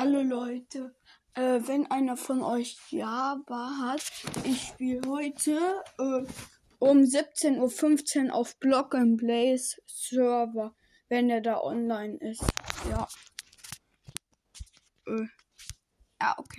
alle Leute, äh, wenn einer von euch Java hat, ich spiele heute äh, um 17.15 Uhr auf Block and Blaze Server, wenn er da online ist. Ja. Äh, ja, okay.